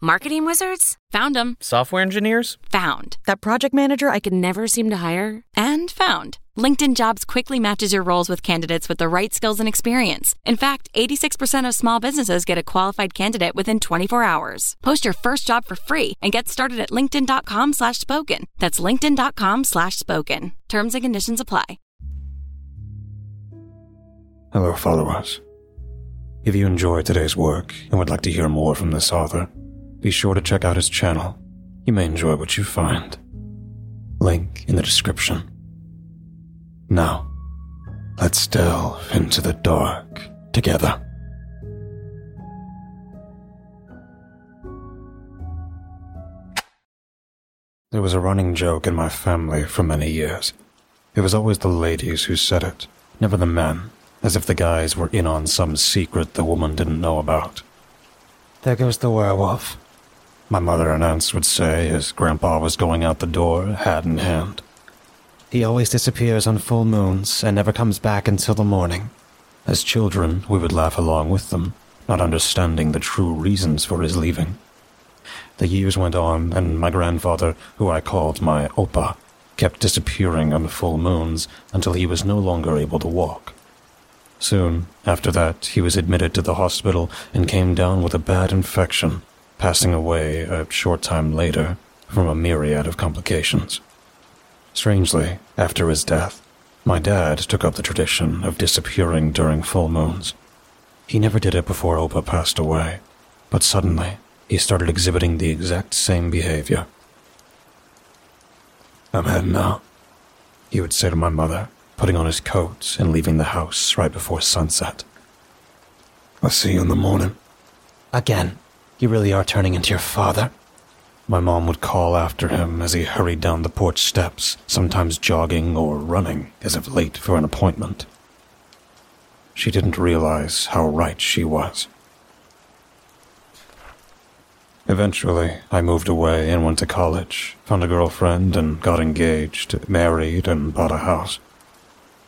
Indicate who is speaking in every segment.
Speaker 1: Marketing wizards?
Speaker 2: Found them.
Speaker 3: Software engineers?
Speaker 2: Found.
Speaker 1: That project manager I could never seem to hire?
Speaker 2: And found. LinkedIn Jobs quickly matches your roles with candidates with the right skills and experience. In fact, 86% of small businesses get a qualified candidate within 24 hours. Post your first job for free and get started at linkedin.com slash spoken. That's linkedin.com slash spoken. Terms and conditions apply.
Speaker 4: Hello, followers. If you enjoyed today's work and would like to hear more from this author, be sure to check out his channel. You may enjoy what you find. Link in the description. Now, let's delve into the dark together. There was a running joke in my family for many years. It was always the ladies who said it, never the men, as if the guys were in on some secret the woman didn't know about. There goes the werewolf, my mother and aunts would say as Grandpa was going out the door, hat in hand. He always disappears on full moons and never comes back until the morning. As children, we would laugh along with them, not understanding the true reasons for his leaving. The years went on, and my grandfather, who I called my Opa, kept disappearing on full moons until he was no longer able to walk. Soon after that, he was admitted to the hospital and came down with a bad infection, passing away a short time later from a myriad of complications. Strangely, after his death, my dad took up the tradition of disappearing during full moons. He never did it before Opa passed away, but suddenly he started exhibiting the exact same behavior. I'm heading out, he would say to my mother, putting on his coat and leaving the house right before sunset. I'll see you in the morning. Again, you really are turning into your father. My mom would call after him as he hurried down the porch steps, sometimes jogging or running as if late for an appointment. She didn't realize how right she was. Eventually, I moved away and went to college, found a girlfriend, and got engaged, married, and bought a house.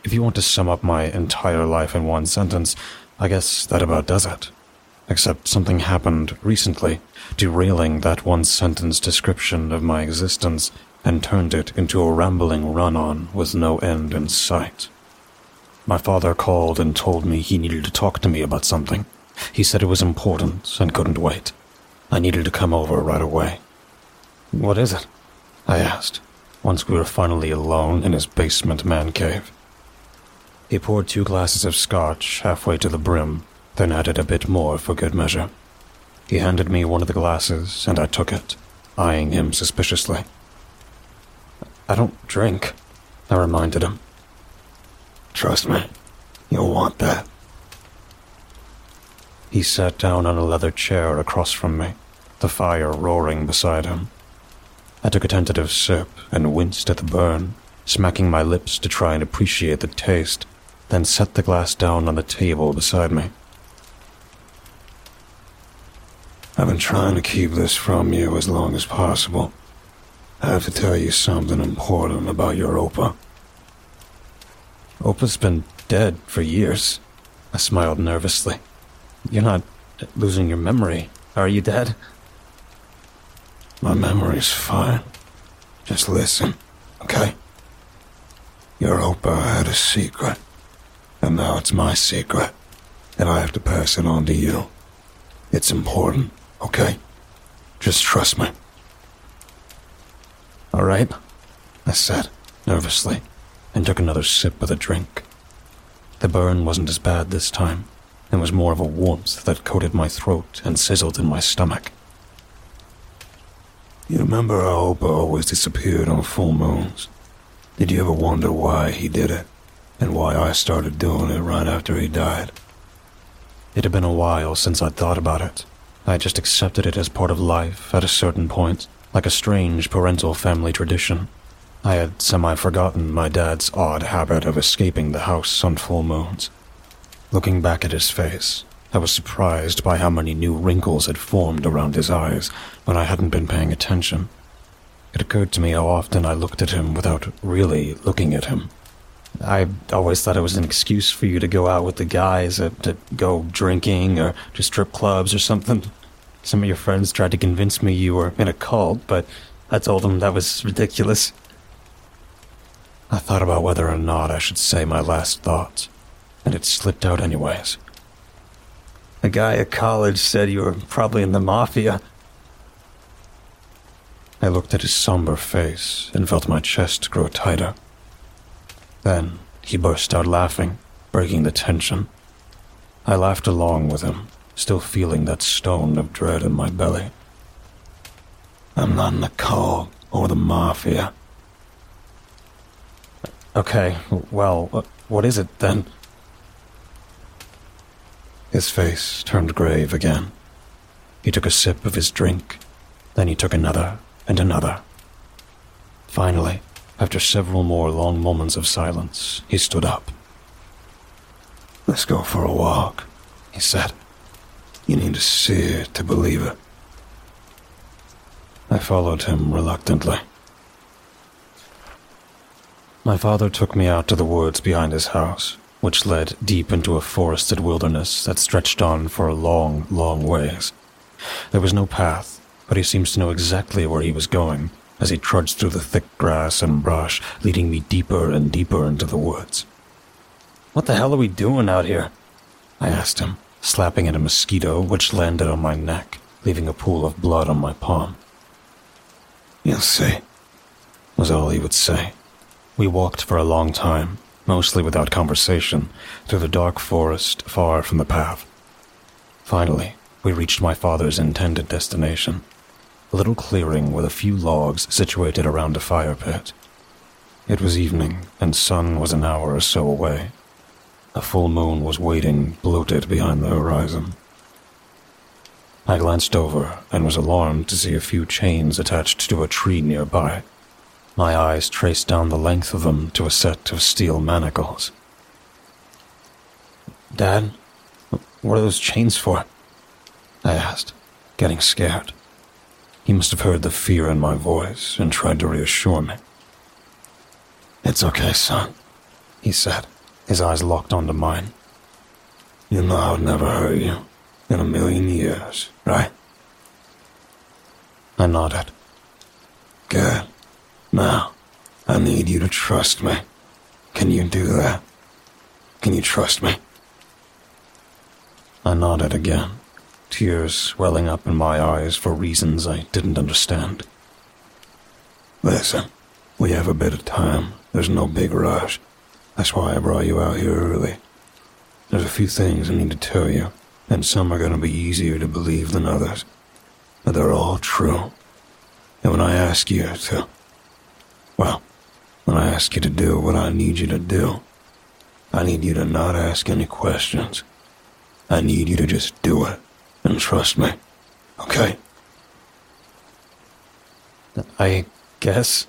Speaker 4: If you want to sum up my entire life in one sentence, I guess that about does it. Except something happened recently, derailing that one sentence description of my existence and turned it into a rambling run on with no end in sight. My father called and told me he needed to talk to me about something. He said it was important and couldn't wait. I needed to come over right away. What is it? I asked, once we were finally alone in his basement man cave. He poured two glasses of scotch halfway to the brim, then added a bit more for good measure. He handed me one of the glasses, and I took it, eyeing him suspiciously. I don't drink, I reminded him. Trust me, you'll want that. He sat down on a leather chair across from me, the fire roaring beside him. I took a tentative sip and winced at the burn, smacking my lips to try and appreciate the taste, then set the glass down on the table beside me. I've been trying to keep this from you as long as possible. I have to tell you something important about your Opa. Opa's been dead for years. I smiled nervously. You're not losing your memory, are you, Dad? My memory's fine. Just listen, okay? Your Opa had a secret, and now it's my secret, and I have to pass it on to you. It's important, okay? Just trust me. All right, I said, nervously, and took another sip of the drink. The burn wasn't as bad this time and was more of a warmth that coated my throat and sizzled in my stomach. You remember how Opa always disappeared on full moons? Did you ever wonder why he did it? And why I started doing it right after he died? It had been a while since I'd thought about it. I just accepted it as part of life at a certain point, like a strange parental family tradition. I had semi forgotten my dad's odd habit of escaping the house on full moons. Looking back at his face, I was surprised by how many new wrinkles had formed around his eyes when I hadn't been paying attention. It occurred to me how often I looked at him without really looking at him. I always thought it was an excuse for you to go out with the guys, uh, to go drinking or to strip clubs or something. Some of your friends tried to convince me you were in a cult, but I told them that was ridiculous. I thought about whether or not I should say my last thoughts, and it slipped out anyways. A guy at college said you were probably in the mafia. I looked at his somber face and felt my chest grow tighter. Then he burst out laughing, breaking the tension. I laughed along with him, still feeling that stone of dread in my belly. I'm not in the cult or the mafia. Okay, well, what is it then? His face turned grave again. He took a sip of his drink, then he took another and another. Finally, after several more long moments of silence, he stood up. Let's go for a walk, he said. You need to see it to believe it. I followed him reluctantly. My father took me out to the woods behind his house, which led deep into a forested wilderness that stretched on for a long, long ways. There was no path, but he seems to know exactly where he was going as he trudged through the thick grass and brush, leading me deeper and deeper into the woods. What the hell are we doing out here? I asked him, slapping at a mosquito which landed on my neck, leaving a pool of blood on my palm. You'll see, was all he would say. We walked for a long time, mostly without conversation, through the dark forest far from the path. Finally, we reached my father's intended destination a little clearing with a few logs situated around a fire pit. It was evening, and sun was an hour or so away. A full moon was waiting, bloated behind the horizon. I glanced over and was alarmed to see a few chains attached to a tree nearby. My eyes traced down the length of them to a set of steel manacles. Dad, what are those chains for? I asked, getting scared. He must have heard the fear in my voice and tried to reassure me. It's okay, son, he said, his eyes locked onto mine. You know I would never hurt you in a million years, right? I nodded. Good. Now, I need you to trust me. Can you do that? Can you trust me? I nodded again tears welling up in my eyes for reasons I didn't understand. Listen, we have a bit of time. There's no big rush. That's why I brought you out here early. There's a few things I need to tell you, and some are going to be easier to believe than others. But they're all true. And when I ask you to, well, when I ask you to do what I need you to do, I need you to not ask any questions. I need you to just do it and trust me. Okay? I guess.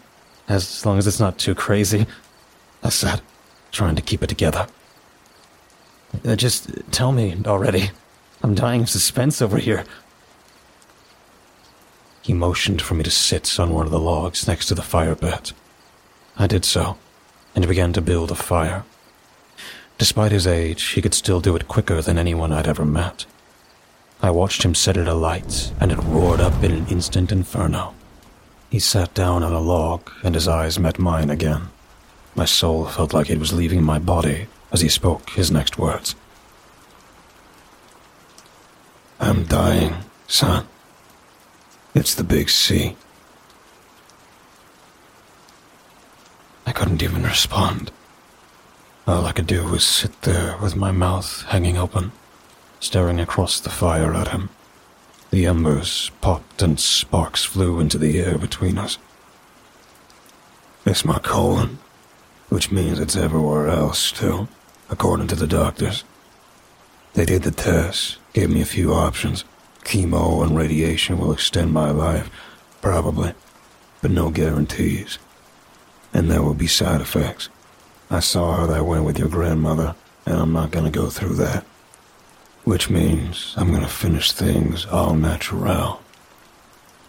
Speaker 4: As long as it's not too crazy. I said, trying to keep it together. Uh, just tell me already. I'm dying of suspense over here. He motioned for me to sit on one of the logs next to the fire pit. I did so, and began to build a fire. Despite his age, he could still do it quicker than anyone I'd ever met. I watched him set it alight, and it roared up in an instant inferno. He sat down on a log, and his eyes met mine again. My soul felt like it was leaving my body as he spoke his next words. I'm dying, son. It's the big C. I couldn't even respond. All I could do was sit there with my mouth hanging open staring across the fire at him. The embers popped and sparks flew into the air between us. It's my colon, which means it's everywhere else, too, according to the doctors. They did the test, gave me a few options. Chemo and radiation will extend my life, probably, but no guarantees. And there will be side effects. I saw how that went with your grandmother, and I'm not going to go through that. Which means I'm gonna finish things all natural.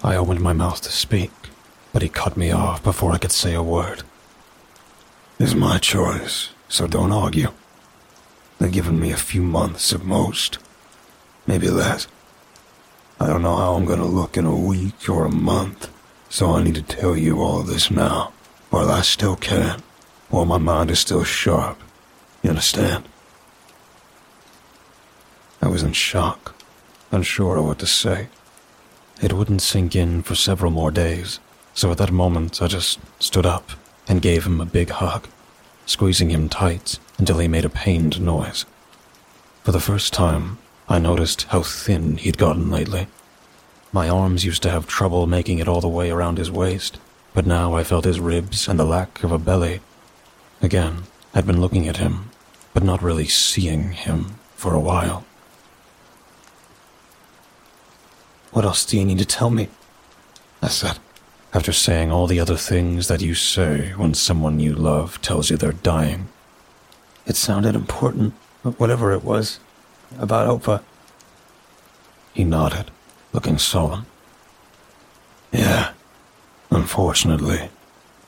Speaker 4: I opened my mouth to speak, but he cut me off before I could say a word. It's my choice, so don't argue. They've given me a few months at most, maybe less. I don't know how I'm gonna look in a week or a month, so I need to tell you all this now, while I still can, while my mind is still sharp. You understand? I was in shock, unsure of what to say. It wouldn't sink in for several more days, so at that moment I just stood up and gave him a big hug, squeezing him tight until he made a pained noise. For the first time, I noticed how thin he'd gotten lately. My arms used to have trouble making it all the way around his waist, but now I felt his ribs and the lack of a belly. Again, I'd been looking at him, but not really seeing him for a while. What else do you need to tell me? I said, after saying all the other things that you say when someone you love tells you they're dying. It sounded important, whatever it was, about Opa. He nodded, looking solemn. Yeah, unfortunately,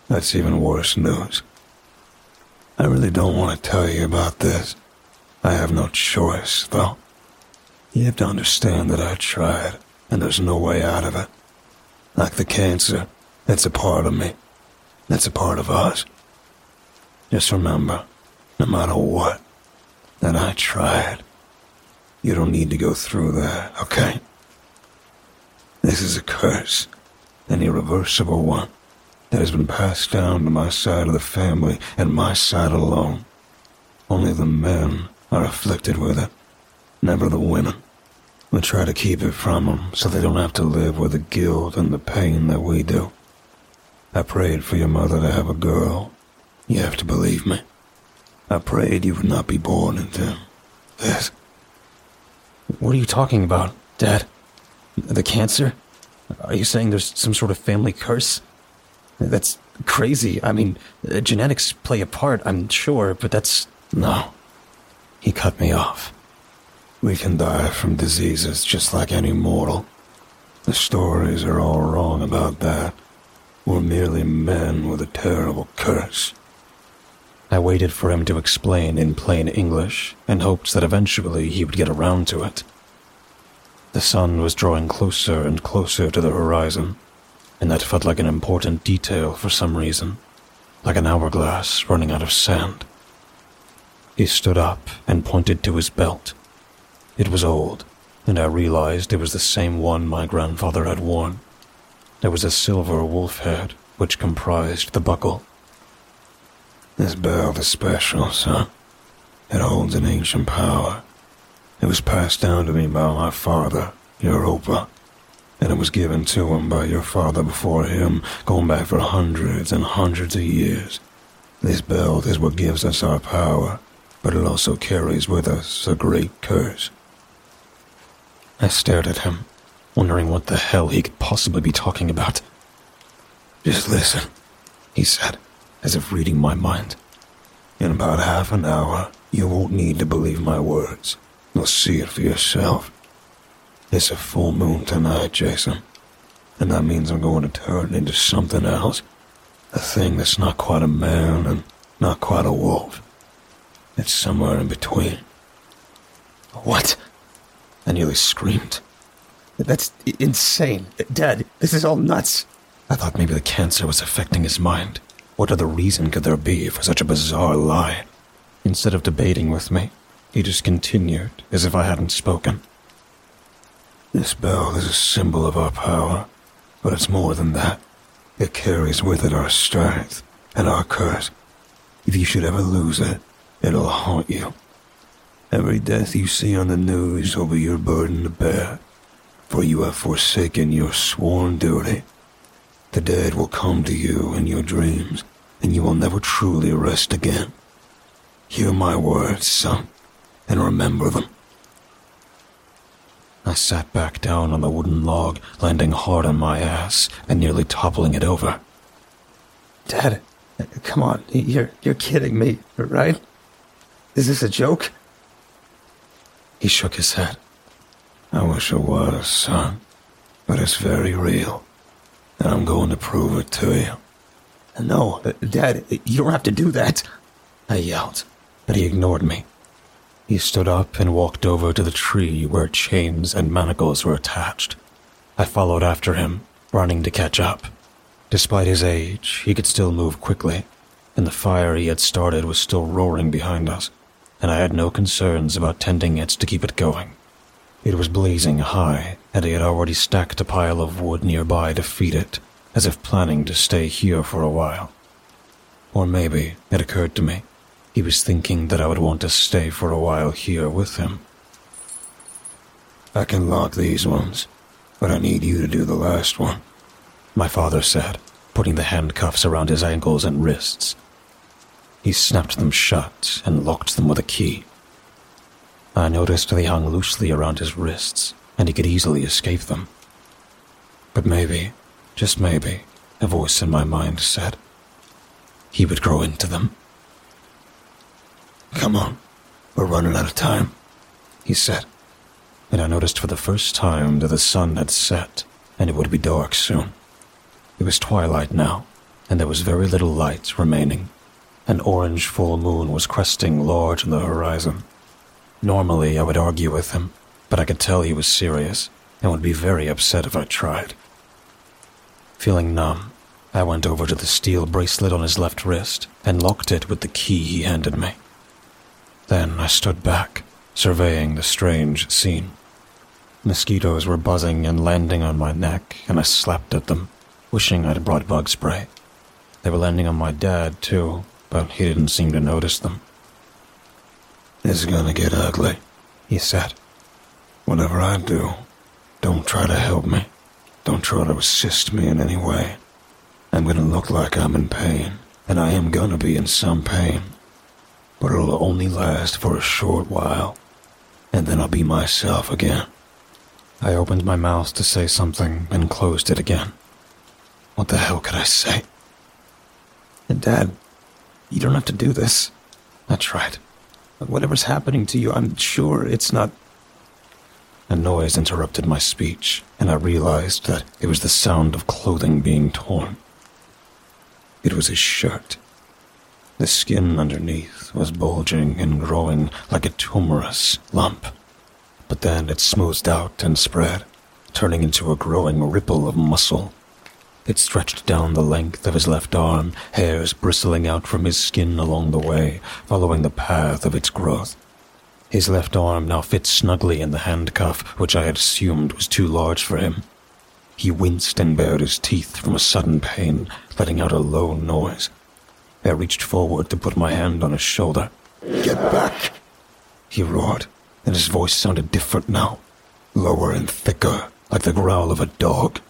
Speaker 4: that's even worse news. I really don't want to tell you about this. I have no choice, though. You have to understand that I tried and there's no way out of it. Like the cancer, it's a part of me. It's a part of us. Just remember, no matter what, that I tried. You don't need to go through that, okay? This is a curse, an irreversible one, that has been passed down to my side of the family and my side alone. Only the men are afflicted with it, never the women. We try to keep it from them so they don't have to live with the guilt and the pain that we do. I prayed for your mother to have a girl. You have to believe me. I prayed you would not be born into this. What are you talking about, Dad? The cancer? Are you saying there's some sort of family curse? That's crazy. I mean, uh, genetics play a part, I'm sure, but that's. No. He cut me off. We can die from diseases just like any mortal. The stories are all wrong about that. We're merely men with a terrible curse. I waited for him to explain in plain English and hoped that eventually he would get around to it. The sun was drawing closer and closer to the horizon, and that felt like an important detail for some reason, like an hourglass running out of sand. He stood up and pointed to his belt. It was old, and I realized it was the same one my grandfather had worn. There was a silver wolf head, which comprised the buckle. This belt is special, son. It holds an ancient power. It was passed down to me by my father, your Opa, and it was given to him by your father before him, going back for hundreds and hundreds of years. This belt is what gives us our power, but it also carries with us a great curse. I stared at him, wondering what the hell he could possibly be talking about. Just listen, he said, as if reading my mind. In about half an hour, you won't need to believe my words. You'll see it for yourself. It's a full moon tonight, Jason. And that means I'm going to turn into something else. A thing that's not quite a man and not quite a wolf. It's somewhere in between. What? I nearly screamed. That's insane. Dad, this is all nuts. I thought maybe the cancer was affecting his mind. What other reason could there be for such a bizarre lie? Instead of debating with me, he just continued as if I hadn't spoken. This bell is a symbol of our power, but it's more than that. It carries with it our strength and our curse. If you should ever lose it, it'll haunt you. Every death you see on the news will be your burden to bear, for you have forsaken your sworn duty. The dead will come to you in your dreams, and you will never truly rest again. Hear my words, son, and remember them. I sat back down on the wooden log, landing hard on my ass and nearly toppling it over. Dad, come on, you're, you're kidding me, right? Is this a joke? He shook his head. I wish it was, son, but it's very real, and I'm going to prove it to you. No, Dad, you don't have to do that, I yelled, but he ignored me. He stood up and walked over to the tree where chains and manacles were attached. I followed after him, running to catch up. Despite his age, he could still move quickly, and the fire he had started was still roaring behind us, and I had no concerns about tending it to keep it going. It was blazing high, and he had already stacked a pile of wood nearby to feed it, as if planning to stay here for a while. Or maybe, it occurred to me, he was thinking that I would want to stay for a while here with him. I can lock these ones, but I need you to do the last one, my father said, putting the handcuffs around his ankles and wrists. He snapped them shut and locked them with a key. I noticed they hung loosely around his wrists, and he could easily escape them. But maybe, just maybe, a voice in my mind said, he would grow into them. Come on, we're running out of time, he said, and I noticed for the first time that the sun had set and it would be dark soon. It was twilight now, and there was very little light remaining. An orange full moon was cresting large on the horizon. Normally, I would argue with him, but I could tell he was serious and would be very upset if I tried. Feeling numb, I went over to the steel bracelet on his left wrist and locked it with the key he handed me. Then I stood back, surveying the strange scene. Mosquitoes were buzzing and landing on my neck, and I slapped at them, wishing I'd brought bug spray. They were landing on my dad, too, but he didn't seem to notice them. It's gonna get ugly, he said. Whatever I do, don't try to help me. Don't try to assist me in any way. I'm gonna look like I'm in pain, and I am gonna be in some pain but it'll only last for a short while, and then I'll be myself again. I opened my mouth to say something and closed it again. What the hell could I say? And Dad, you don't have to do this. I tried. Whatever's happening to you, I'm sure it's not. A noise interrupted my speech, and I realized that it was the sound of clothing being torn. It was his shirt. The skin underneath was bulging and growing like a tumorous lump. But then it smoothed out and spread, turning into a growing ripple of muscle. It stretched down the length of his left arm, hairs bristling out from his skin along the way, following the path of its growth. His left arm now fit snugly in the handcuff, which I had assumed was too large for him. He winced and bared his teeth from a sudden pain, letting out a low noise. I reached forward to put my hand on his shoulder. Get back! He roared, and his voice sounded different now, lower and thicker, like the growl of a dog.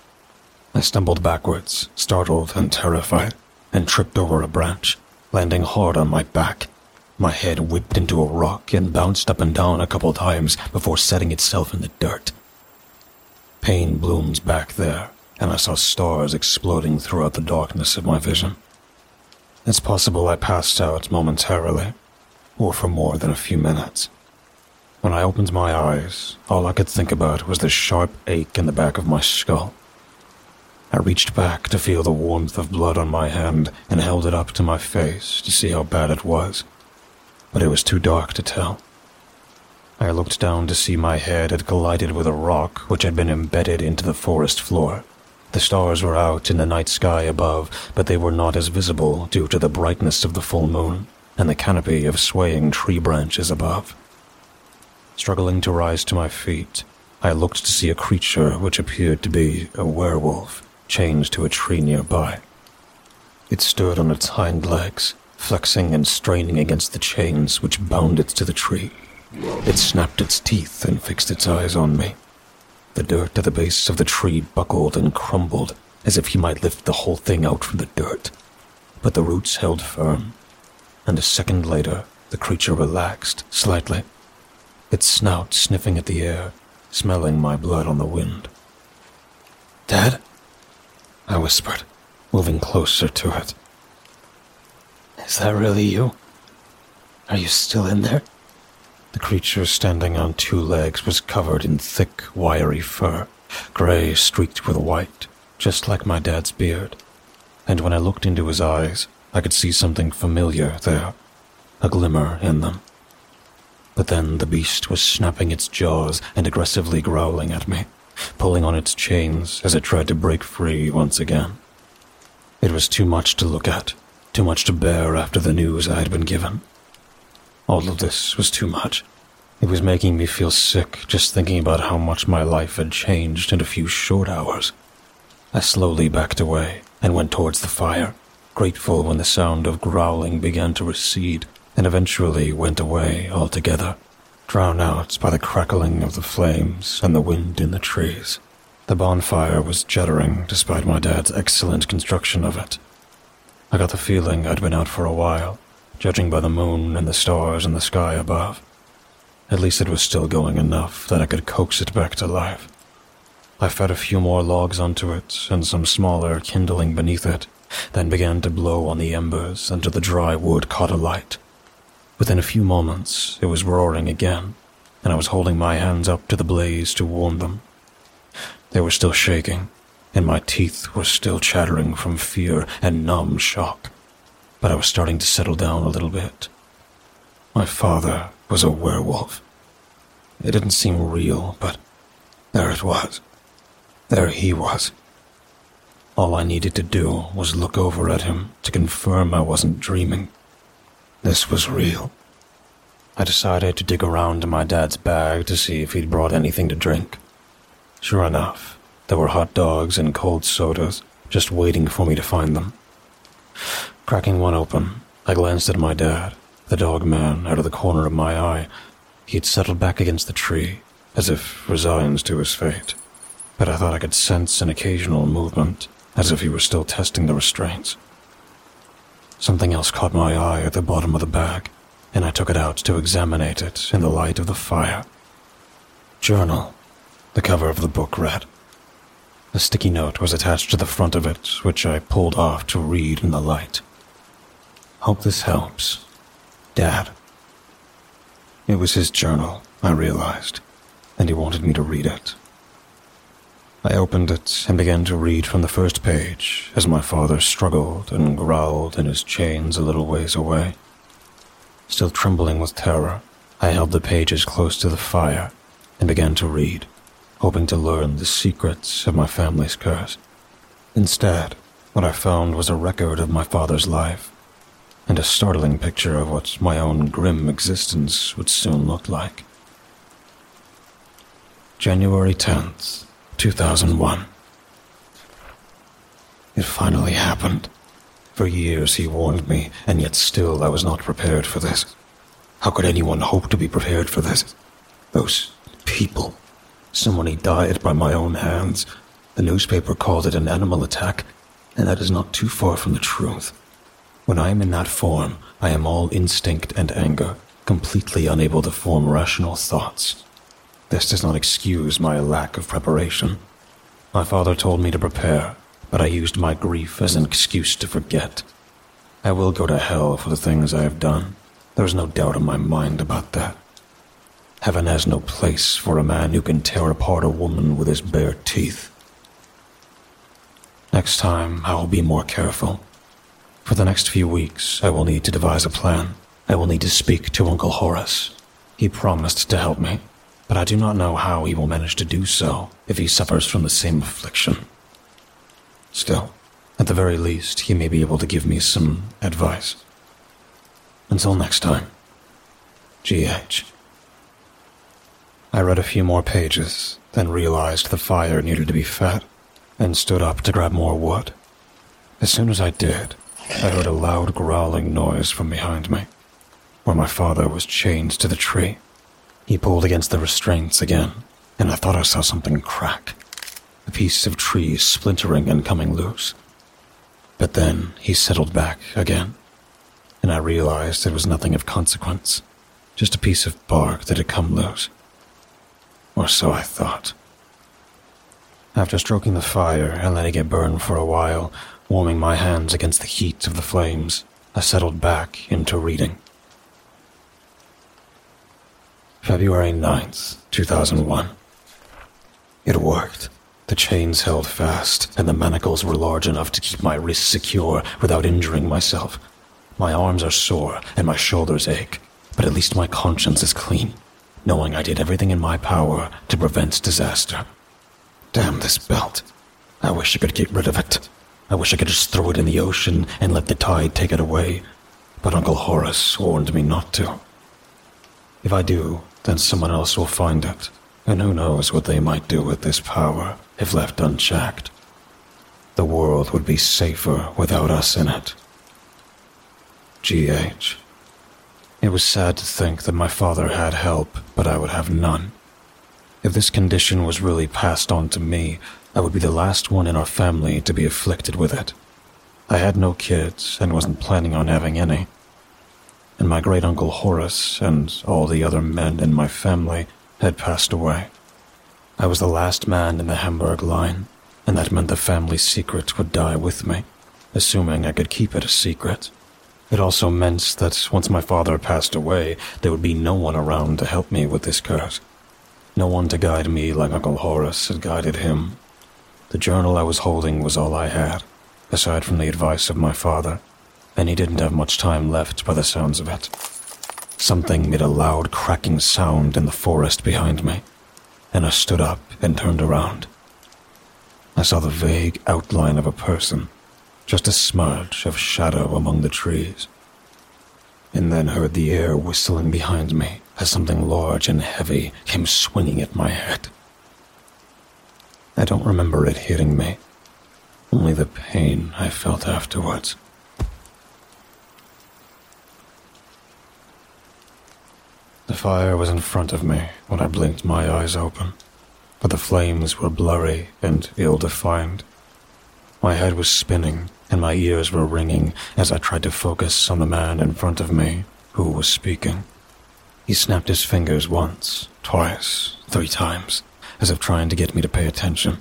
Speaker 4: I stumbled backwards, startled and terrified, and tripped over a branch, landing hard on my back. My head whipped into a rock and bounced up and down a couple times before setting itself in the dirt. Pain bloomed back there, and I saw stars exploding throughout the darkness of my vision. It's possible I passed out momentarily, or for more than a few minutes. When I opened my eyes, all I could think about was the sharp ache in the back of my skull. I reached back to feel the warmth of blood on my hand and held it up to my face to see how bad it was. But it was too dark to tell. I looked down to see my head had collided with a rock which had been embedded into the forest floor. The stars were out in the night sky above, but they were not as visible due to the brightness of the full moon and the canopy of swaying tree branches above. Struggling to rise to my feet, I looked to see a creature which appeared to be a werewolf chained to a tree nearby. It stood on its hind legs, flexing and straining against the chains which bound it to the tree. It snapped its teeth and fixed its eyes on me. The dirt at the base of the tree buckled and crumbled as if he might lift the whole thing out from the dirt. But the roots held firm, and a second later the creature relaxed slightly, its snout sniffing at the air, smelling my blood on the wind. Dad? I whispered, moving closer to it. Is that really you? Are you still in there? The creature standing on two legs was covered in thick, wiry fur, gray streaked with white, just like my dad's beard. And when I looked into his eyes, I could see something familiar there. a glimmer in them. But then the beast was snapping its jaws and aggressively growling at me, pulling on its chains as it tried to break free once again. It was too much to look at, too much to bear after the news I had been given. All of this was too much. It was making me feel sick just thinking about how much my life had changed in a few short hours. I slowly backed away and went towards the fire, grateful when the sound of growling began to recede and eventually went away altogether, drowned out by the crackling of the flames and the wind in the trees. The bonfire was juddering despite my dad's excellent construction of it. I got the feeling I'd been out for a while, judging by the moon and the stars in the sky above. At least it was still going enough that I could coax it back to life. I fed a few more logs onto it and some smaller kindling beneath it, then began to blow on the embers until the dry wood caught alight. Within a few moments, it was roaring again, and I was holding my hands up to the blaze to warm them. They were still shaking, and my teeth were still chattering from fear and numb shock, but I was starting to settle down a little bit. My father was a werewolf. It didn't seem real, but there it was. There he was. All I needed to do was look over at him to confirm I wasn't dreaming. This was real. I decided to dig around in my dad's bag to see if he'd brought anything to drink. Sure enough, there were hot dogs and cold sodas just waiting for me to find them. Cracking one open, I glanced at my dad, the dog man, out of the corner of my eye. He'd settled back against the tree, as if resigned to his fate. But I thought I could sense an occasional movement, as if he were still testing the restraints. Something else caught my eye at the bottom of the bag, and I took it out to examine it in the light of the fire. Journal, the cover of the book read. A sticky note was attached to the front of it, which I pulled off to read in the light. Hope this helps. Dad. It was his journal, I realized, and he wanted me to read it. I opened it and began to read from the first page as my father struggled and growled in his chains a little ways away. Still trembling with terror, I held the pages close to the fire and began to read, hoping to learn the secrets of my family's curse. Instead, what I found was a record of my father's life and a startling picture of what my own grim existence would soon look like. January 10th, 2001. It finally happened. For years he warned me, and yet still I was not prepared for this. How could anyone hope to be prepared for this? Those people. Somebody died by my own hands. The newspaper called it an animal attack, and that is not too far from the truth. When I am in that form, I am all instinct and anger, completely unable to form rational thoughts. This does not excuse my lack of preparation. My father told me to prepare, but I used my grief as an excuse to forget. I will go to hell for the things I have done. There is no doubt in my mind about that. Heaven has no place for a man who can tear apart a woman with his bare teeth. Next time, I will be more careful. For the next few weeks, I will need to devise a plan. I will need to speak to Uncle Horace. He promised to help me but I do not know how he will manage to do so if he suffers from the same affliction. Still, at the very least, he may be able to give me some advice. Until next time, GH. I read a few more pages, then realized the fire needed to be fed, and stood up to grab more wood. As soon as I did, I heard a loud growling noise from behind me, where my father was chained to the tree. He pulled against the restraints again, and I thought I saw something crack. A piece of tree splintering and coming loose. But then he settled back again, and I realized it was nothing of consequence, just a piece of bark that had come loose. Or so I thought. After stroking the fire and letting it burn for a while, warming my hands against the heat of the flames, I settled back into reading. February 9th, 2001. It worked. The chains held fast, and the manacles were large enough to keep my wrists secure without injuring myself. My arms are sore and my shoulders ache, but at least my conscience is clean, knowing I did everything in my power to prevent disaster. Damn this belt. I wish I could get rid of it. I wish I could just throw it in the ocean and let the tide take it away, but Uncle Horace warned me not to. If I do, then someone else will find it, and who knows what they might do with this power if left unchecked. The world would be safer without us in it. G.H. It was sad to think that my father had help, but I would have none. If this condition was really passed on to me, I would be the last one in our family to be afflicted with it. I had no kids and wasn't planning on having any. And my great uncle Horace and all the other men in my family had passed away. I was the last man in the Hamburg line, and that meant the family secret would die with me, assuming I could keep it a secret. It also meant that once my father passed away, there would be no one around to help me with this curse. No one to guide me like Uncle Horace had guided him. The journal I was holding was all I had, aside from the advice of my father, and he didn't have much time left by the sounds of it. Something made a loud cracking sound in the forest behind me, and I stood up and turned around. I saw the vague outline of a person, just a smudge of shadow among the trees, and then heard the air whistling behind me as something large and heavy came swinging at my head. I don't remember it hitting me, only the pain I felt afterwards. The fire was in front of me when I blinked my eyes open, but the flames were blurry and ill defined. My head was spinning and my ears were ringing as I tried to focus on the man in front of me who was speaking. He snapped his fingers once, twice, three times, as if trying to get me to pay attention.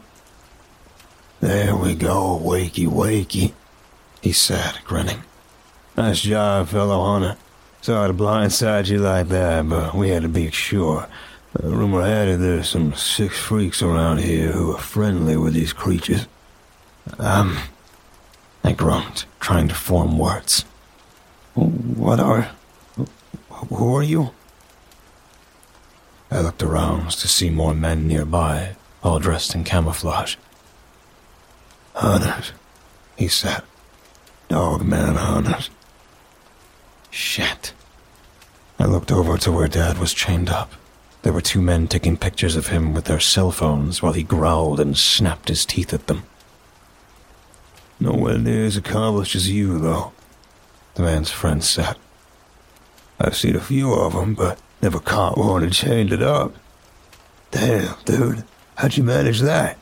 Speaker 3: There we go, wakey wakey,
Speaker 4: he said, grinning.
Speaker 3: Nice job, fellow hunter. Sorry to blindside you like that, but we had to be sure. Uh, rumor had it there's some sick freaks around here who are friendly with these creatures.
Speaker 4: Um, I groaned, trying to form words.
Speaker 3: What are. Who are you?
Speaker 4: I looked around to see more men nearby, all dressed in camouflage.
Speaker 3: Hunters, he said. Dog Dogman hunters.
Speaker 4: Shit. I looked over to where Dad was chained up. There were two men taking pictures of him with their cell phones while he growled and snapped his teeth at them.
Speaker 3: Nowhere near as accomplished as you, though, the man's friend said. I've seen a few of them, but never caught one and chained it up. Damn, dude, how'd you manage that?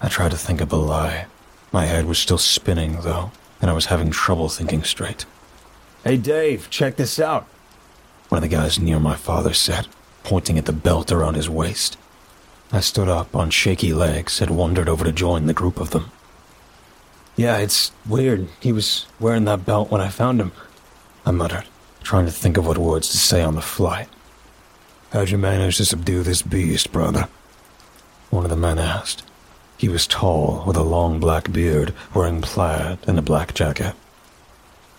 Speaker 4: I tried to think of a lie. My head was still spinning, though, and I was having trouble thinking straight.
Speaker 3: Hey, Dave, check this out.
Speaker 4: One of the guys near my father said, pointing at the belt around his waist. I stood up on shaky legs and wandered over to join the group of them.
Speaker 3: Yeah, it's weird. He was wearing that belt when I found him,
Speaker 4: I muttered, trying to think of what words to say on the fly.
Speaker 3: How'd you manage to subdue this beast, brother?
Speaker 4: One of the men asked. He was tall, with a long black beard, wearing plaid and a black jacket.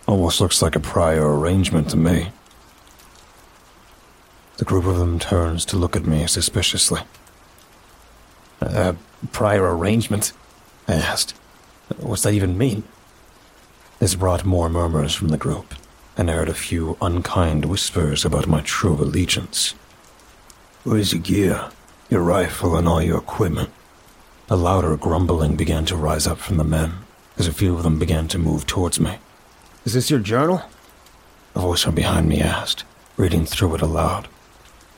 Speaker 4: Almost looks like a prior arrangement to me. The group of them turns to look at me suspiciously.
Speaker 3: A prior arrangement? I asked. What's that even mean?
Speaker 4: This brought more murmurs from the group, and I heard a few unkind whispers about my true allegiance.
Speaker 3: Where's your gear? Your rifle and all your equipment?
Speaker 4: A louder grumbling began to rise up from the men, as a few of them began to move towards me.
Speaker 3: Is this your journal?
Speaker 4: A voice from behind me asked, reading through it aloud.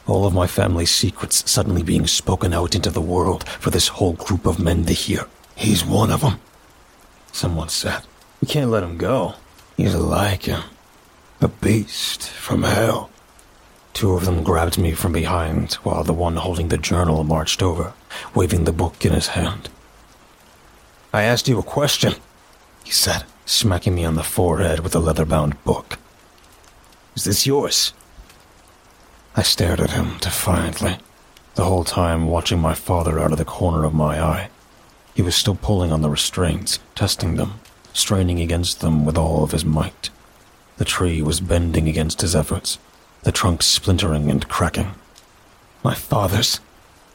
Speaker 4: All of my family's secrets suddenly being spoken out into the world for this whole group of men to hear.
Speaker 3: He's one of them,
Speaker 4: someone said.
Speaker 3: We can't let him go. He's like him. A beast from hell.
Speaker 4: Two of them grabbed me from behind while the one holding the journal marched over, waving the book in his hand.
Speaker 3: I asked you a question,
Speaker 4: he said, smacking me on the forehead with the leather bound book.
Speaker 3: Is this yours?
Speaker 4: I stared at him defiantly, the whole time watching my father out of the corner of my eye. He was still pulling on the restraints, testing them, straining against them with all of his might. The tree was bending against his efforts, the trunk splintering and cracking. My father's.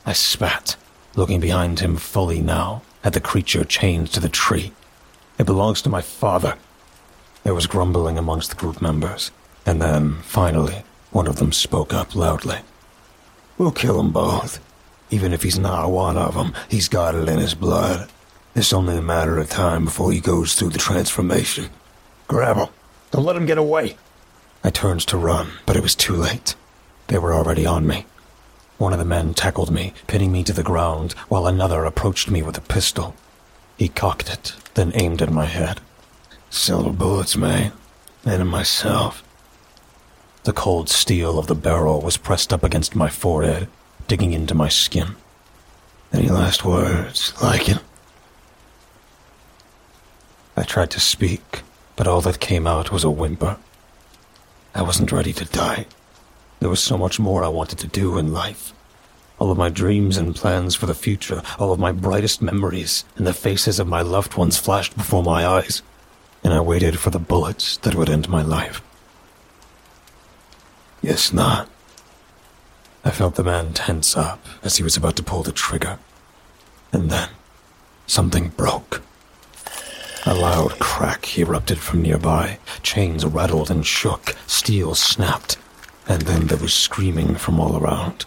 Speaker 4: I spat, looking behind him fully now at the creature chained to the tree. It belongs to my father. There was grumbling amongst the group members, and then, finally, one of them spoke up loudly. We'll kill them both. Even if he's not one of them, he's got it in his blood. It's only a matter of time before he goes through the transformation. Grab him. Don't let him get away. I turned to run, but it was too late. They were already on me. One of the men tackled me, pinning me to the ground, while another approached me with a pistol. He cocked it, then aimed at my head. Silver bullets, man. And myself. The cold steel of the barrel was pressed up against my forehead, digging into my skin. Any last words, like it? I tried to speak, but all that came out was a whimper. I wasn't ready to die. There was so much more I wanted to do in life. All of my dreams and plans for the future, all of my brightest memories, and the faces of my loved ones flashed before my eyes, and I waited for the bullets that would end my life. Yes, not. I felt the man tense up as he was about to pull the trigger. And then, something broke. A loud crack erupted from nearby. Chains rattled and shook, steel snapped, and then there was screaming from all around.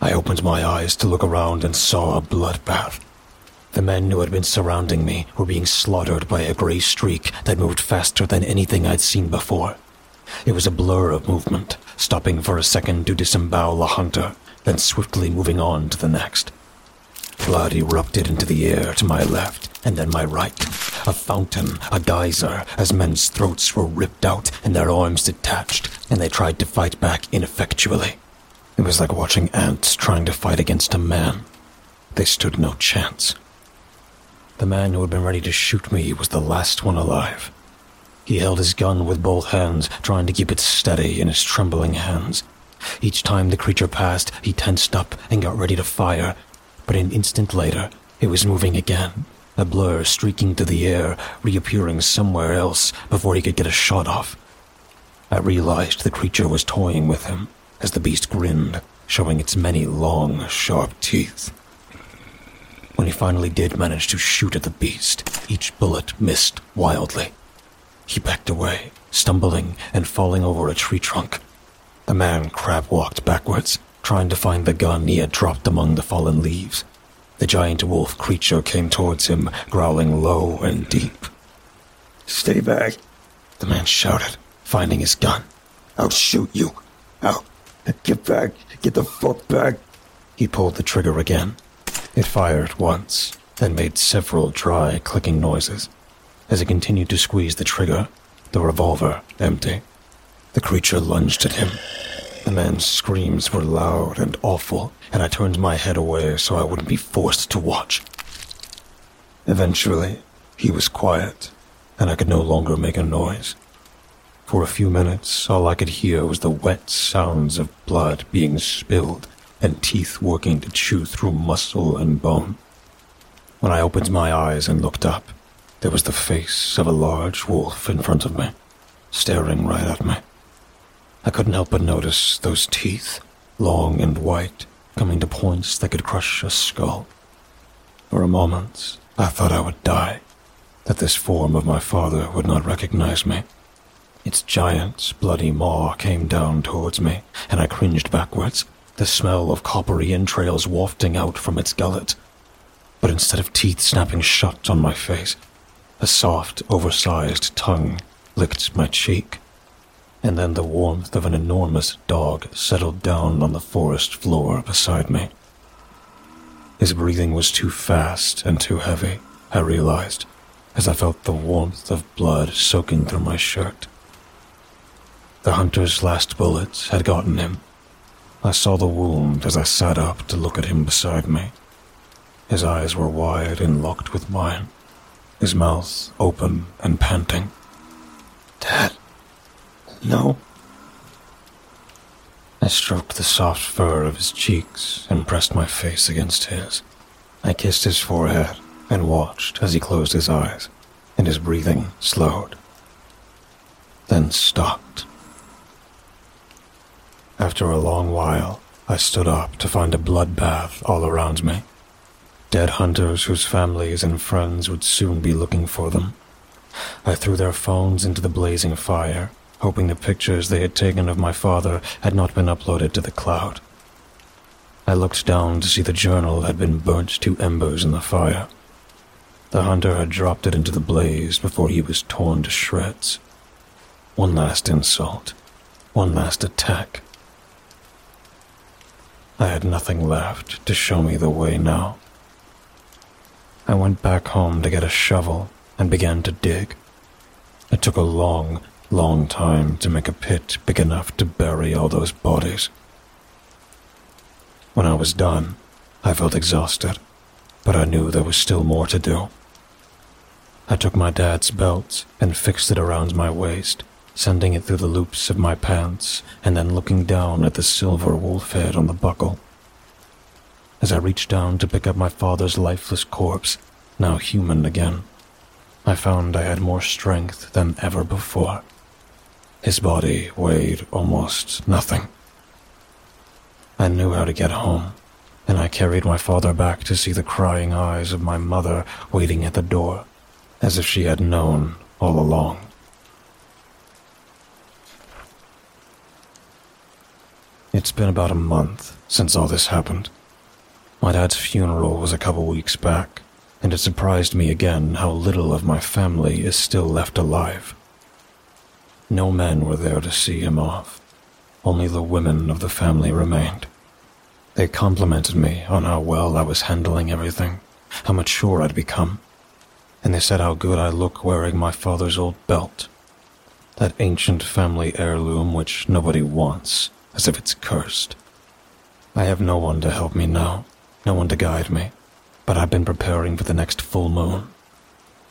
Speaker 4: I opened my eyes to look around and saw a bloodbath. The men who had been surrounding me were being slaughtered by a gray streak that moved faster than anything I'd seen before. It was a blur of movement, stopping for a second to disembowel a hunter, then swiftly moving on to the next. Blood erupted into the air to my left and then my right. A fountain, a geyser, as men's throats were ripped out and their arms detached, and they tried to fight back ineffectually. It was like watching ants trying to fight against a man. They stood no chance. The man who had been ready to shoot me was the last one alive. He held his gun with both hands, trying to keep it steady in his trembling hands. Each time the creature passed, he tensed up and got ready to fire, but an instant later, it was moving again, a blur streaking through the air, reappearing somewhere else before he could get a shot off. I realized the creature was toying with him as the beast grinned, showing its many long, sharp teeth. When he finally did manage to shoot at the beast, each bullet missed wildly. He backed away, stumbling and falling over a tree trunk. The man crab walked backwards, trying to find the gun he had dropped among the fallen leaves. The giant wolf creature came towards him, growling low and deep. Stay back, the man shouted, finding his gun. I'll shoot you. I'll. Get back. Get the fuck back. He pulled the trigger again. It fired once, then made several dry, clicking noises. As he continued to squeeze the trigger, the revolver empty. The creature lunged at him. The man's screams were loud and awful, and I turned my head away so I wouldn't be forced to watch. Eventually, he was quiet, and I could no longer make a noise. For a few minutes, all I could hear was the wet sounds of blood being spilled and teeth working to chew through muscle and bone. When I opened my eyes and looked up, there was the face of a large wolf in front of me, staring right at me. I couldn't help but notice those teeth, long and white, coming to points that could crush a skull. For a moment, I thought I would die, that this form of my father would not recognize me. Its giant, bloody maw came down towards me, and I cringed backwards, the smell of coppery entrails wafting out from its gullet. But instead of teeth snapping shut on my face, a soft, oversized tongue licked my cheek, and then the warmth of an enormous dog settled down on the forest floor beside me. His breathing was too fast and too heavy, I realized, as I felt the warmth of blood soaking through my shirt. The hunter's last bullets had gotten him. I saw the wound as I sat up to look at him beside me. His eyes were wide and locked with mine his mouth open and panting. Dad, no. I stroked the soft fur of his cheeks and pressed my face against his. I kissed his forehead and watched as he closed his eyes. and his breathing slowed, then stopped. After a long while, I stood up to find a bloodbath all around me. Dead hunters whose families and friends would soon be looking for them. I threw their phones into the blazing fire, hoping the pictures they had taken of my father had not been uploaded to the cloud. I looked down to see the journal had been burnt to embers in the fire. The hunter had dropped it into the blaze before he was torn to shreds. One last insult, one last attack. I had nothing left to show me the way now. I went back home to get a shovel and began to dig. It took a long, long time to make a pit big enough to bury all those bodies. When I was done, I felt exhausted, but I knew there was still more to do. I took my dad's belt and fixed it around my waist, sending it through the loops of my pants and then looking down at the silver wolf head on the buckle. As I reached down to pick up my father's lifeless corpse, now human again, I found I had more strength than ever before. His body weighed almost nothing. I knew how to get home, and I carried my father back to see the crying eyes of my mother waiting at the door as if she had known all along. It's been about a month since all this happened. My dad's funeral was a couple weeks back, and it surprised me again how little of my family is still left alive. No men were there to see him off. Only the women of the family remained. They complimented me on how well I was handling everything, how mature I'd become, and they said how good I look wearing my father's old belt. That ancient family heirloom which nobody wants, as if it's cursed. I have no one to help me now, no one to guide me, but I've been preparing for the next full moon.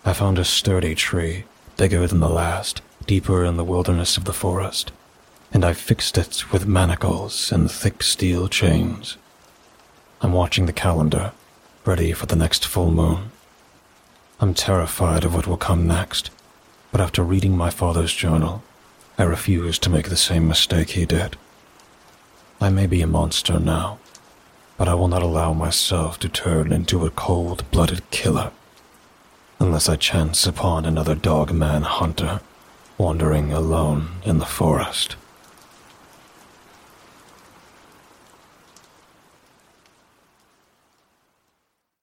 Speaker 4: I found a sturdy tree, bigger than the last, deeper in the wilderness of the forest, and I fixed it with manacles and thick steel chains. I'm watching the calendar, ready for the next full moon. I'm terrified of what will come next, but after reading my father's journal, I refuse to make the same mistake he did. I may be a monster now, but I will not allow myself to turn into a cold-blooded killer unless I chance upon another dog-man hunter wandering alone in the forest.